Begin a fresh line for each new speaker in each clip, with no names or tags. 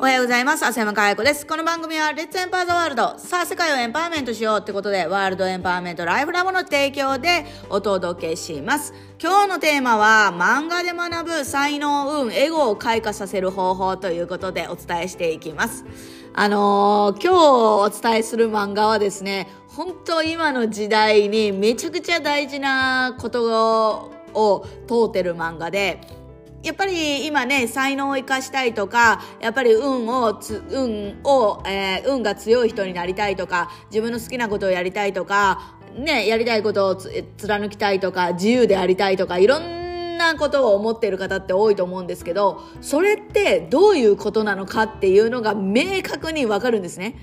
おはようございます。浅山かや子です。この番組は、レッツエンパワーザワールド。さあ、世界をエンパワーメントしようってことで、ワールドエンパワーメントライフラボの提供でお届けします。今日のテーマは、漫画で学ぶ才能、運、エゴを開花させる方法ということでお伝えしていきます。あのー、今日お伝えする漫画はですね、本当今の時代にめちゃくちゃ大事なことを問うてる漫画で、やっぱり今ね、才能を生かしたいとか、やっぱり運をつ、運を、えー、運が強い人になりたいとか、自分の好きなことをやりたいとか、ね、やりたいことを貫きたいとか、自由でありたいとか、いろんなことを思っている方って多いと思うんですけど、それってどういうことなのかっていうのが明確にわかるんですね。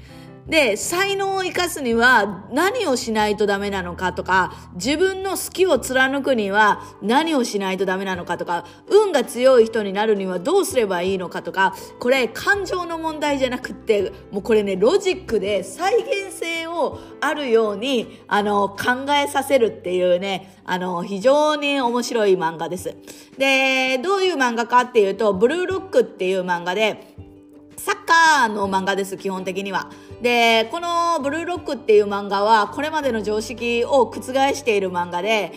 で、才能を生かすには何をしないとダメなのかとか、自分の好きを貫くには何をしないとダメなのかとか、運が強い人になるにはどうすればいいのかとか、これ感情の問題じゃなくって、もうこれね、ロジックで再現性をあるように、あの、考えさせるっていうね、あの、非常に面白い漫画です。で、どういう漫画かっていうと、ブルーロックっていう漫画で、サッカーの漫画です、基本的には。で、このブルーロックっていう漫画は、これまでの常識を覆している漫画で、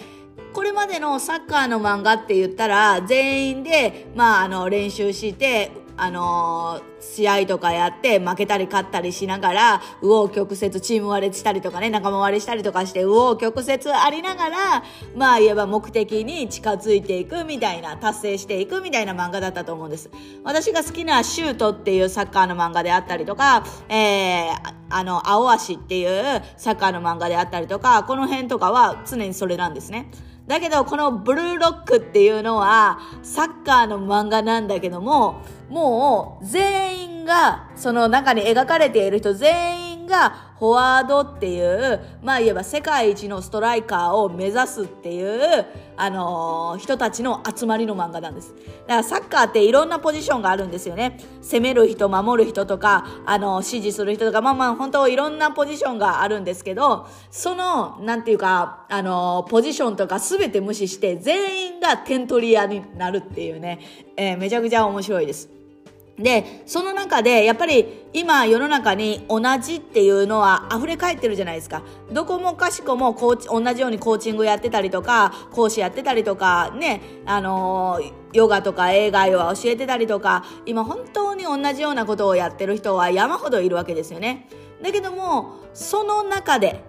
これまでのサッカーの漫画って言ったら、全員で、まあ、あの、練習して、あのー、試合とかやって負けたり勝ったりしながら、右往曲折チーム割れしたりとかね、仲間割れしたりとかして、右往曲折ありながら、まあ言えば目的に近づいていくみたいな、達成していくみたいな漫画だったと思うんです。私が好きなシュートっていうサッカーの漫画であったりとか、えー、あの、青足っていうサッカーの漫画であったりとか、この辺とかは常にそれなんですね。だけど、このブルーロックっていうのは、サッカーの漫画なんだけども、もう全員が、その中に描かれている人全員がフォワードっていう、まあ言えば世界一のストライカーを目指すっていう、あのー、人たちの集まりの漫画なんです。だからサッカーっていろんなポジションがあるんですよね。攻める人、守る人とか、あのー、指示する人とか、まあまあ本当いろんなポジションがあるんですけど、その、なんていうか、あのー、ポジションとか全て無視して全員が点取り屋になるっていうね、えめちゃくちゃ面白いです。で、その中で、やっぱり今世の中に同じっていうのは溢れ返ってるじゃないですか。どこもかしこもコーチ、同じようにコーチングやってたりとか、講師やってたりとか、ね、あのー、ヨガとか映画は教えてたりとか、今本当に同じようなことをやってる人は山ほどいるわけですよね。だけども、その中で、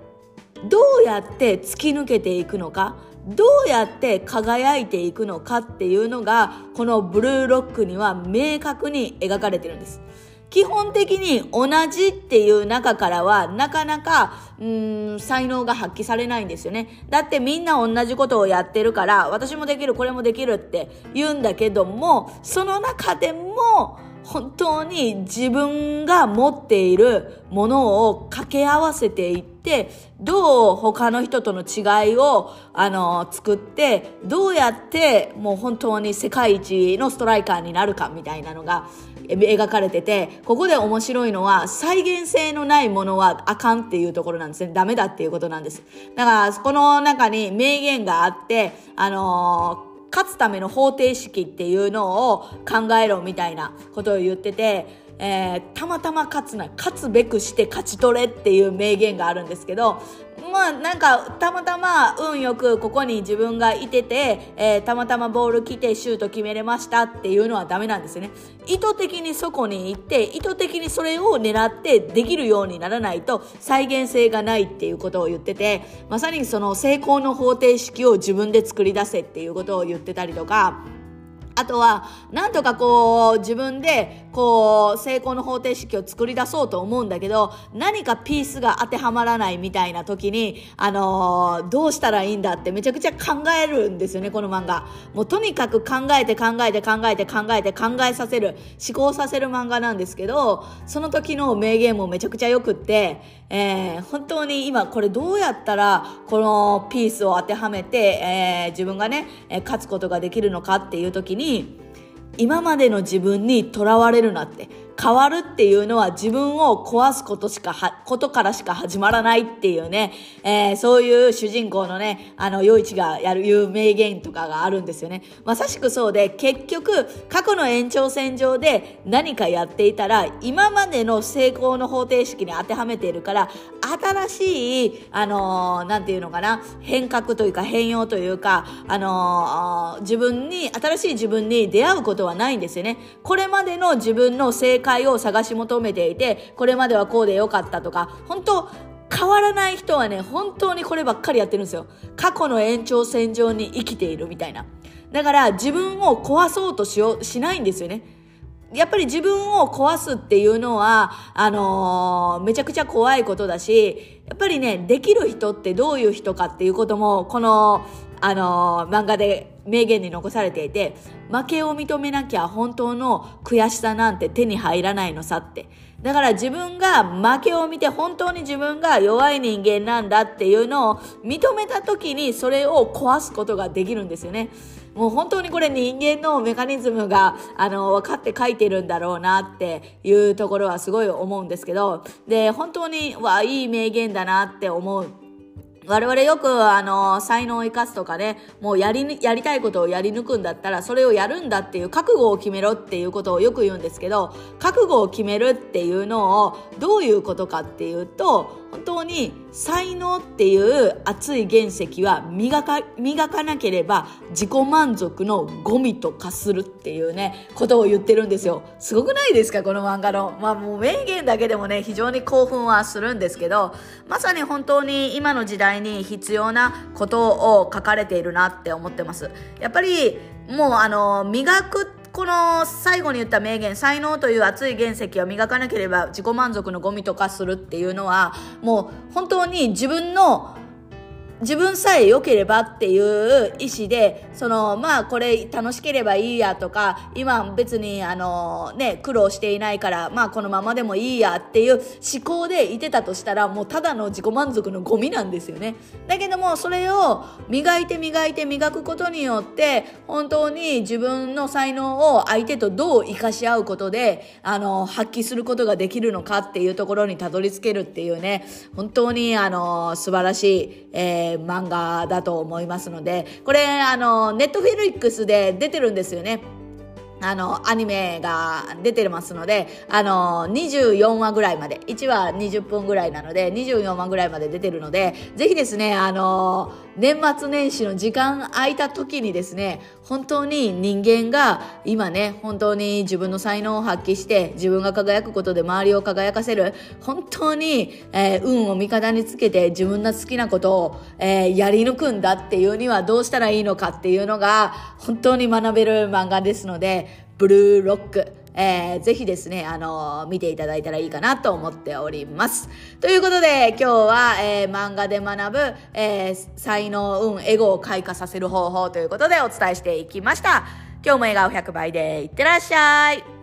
どうやって突き抜けていくのか、どうやって輝いていくのかっていうのがこのブルーロックには明確に描かれてるんです。基本的に同じっていう中からはなかなかうん才能が発揮されないんですよね。だってみんな同じことをやってるから私もできるこれもできるって言うんだけどもその中でも本当に自分が持っているものを掛け合わせていって、どう他の人との違いを、あの、作って、どうやってもう本当に世界一のストライカーになるかみたいなのが描かれてて、ここで面白いのは再現性のないものはあかんっていうところなんですね。ダメだっていうことなんです。だから、この中に名言があって、あの勝つための方程式っていうのを考えろみたいなことを言ってて、えー、たまたま勝つな、勝つべくして勝ち取れっていう名言があるんですけど、まあなんかたまたま運よくここに自分がいてて、えー、たまたまボール来てシュート決めれましたっていうのはダメなんですよね。意図的にそこに行って意図的にそれを狙ってできるようにならないと再現性がないっていうことを言っててまさにその成功の方程式を自分で作り出せっていうことを言ってたりとか。あとは、なんとかこう、自分で、こう、成功の方程式を作り出そうと思うんだけど、何かピースが当てはまらないみたいな時に、あのー、どうしたらいいんだってめちゃくちゃ考えるんですよね、この漫画。もうとにかく考えて考えて考えて考えて考えさせる、思考させる漫画なんですけど、その時の名言もめちゃくちゃ良くって、えー、本当に今これどうやったらこのピースを当てはめて、えー、自分がね、勝つことができるのかっていう時に、今までの自分にとらわれるなって。変わるっていうのは自分を壊すことしかは、ことからしか始まらないっていうね、えー、そういう主人公のね、あの、余一がやる、言う名言とかがあるんですよね。まさしくそうで、結局、過去の延長線上で何かやっていたら、今までの成功の方程式に当てはめているから、新しい、あのー、ていうのかな、変革というか変容というか、あのー、自分に、新しい自分に出会うことはないんですよね。これまでの自分の解を探し求めていて、これまではこうでよかったとか、本当変わらない人はね、本当にこればっかりやってるんですよ。過去の延長線上に生きているみたいな。だから自分を壊そうとしよう、しないんですよね。やっぱり自分を壊すっていうのは、あのー、めちゃくちゃ怖いことだし、やっぱりね、できる人ってどういう人かっていうことも、この、あのー、漫画で名言に残されていて、負けを認めなきゃ本当の悔しさなんて手に入らないのさって。だから自分が負けを見て本当に自分が弱い人間なんだっていうのを認めた時にそれを壊すことができるんですよね。もう本当にこれ人間のメカニズムが、あの、分かって書いてるんだろうなっていうところはすごい思うんですけど、で、本当に、わ、いい名言だなって思う。我々よく、あの、才能を生かすとかね、もうやり、やりたいことをやり抜くんだったら、それをやるんだっていう覚悟を決めろっていうことをよく言うんですけど、覚悟を決めるっていうのを、どういうことかっていうと、本当に才能っていう熱い原石は磨か磨かなければ自己満足のゴミと化するっていうねことを言ってるんですよ。すごくないですかこの漫画の。まあもう名言だけでもね非常に興奮はするんですけどまさに本当に今の時代に必要なことを書かれているなって思ってます。やっぱりもうあの磨くこの最後に言った名言、才能という熱い原石を磨かなければ自己満足のゴミとかするっていうのは、もう本当に自分の自分さえ良ければっていう意思で、その、まあこれ楽しければいいやとか、今別にあのね、苦労していないから、まあこのままでもいいやっていう思考でいてたとしたら、もうただの自己満足のゴミなんですよね。だけども、それを磨いて磨いて磨くことによって、本当に自分の才能を相手とどう活かし合うことで、あの、発揮することができるのかっていうところにたどり着けるっていうね、本当にあの、素晴らしい、えーー、漫画だと思いますので、これ、あの、ネットフィリックスで出てるんですよね。あの、アニメが出てますので、あの、24話ぐらいまで、1話20分ぐらいなので、24話ぐらいまで出てるので、ぜひですね、あの、年末年始の時間空いた時にですね、本当に人間が今ね、本当に自分の才能を発揮して、自分が輝くことで周りを輝かせる、本当に、えー、運を味方につけて自分の好きなことを、えー、やり抜くんだっていうにはどうしたらいいのかっていうのが、本当に学べる漫画ですので、ブルーロック、えー、ぜひですね、あのー、見ていただいたらいいかなと思っております。ということで、今日は、えー、漫画で学ぶ、えー、才能、運、エゴを開花させる方法ということでお伝えしていきました。今日も笑顔100倍でいってらっしゃい。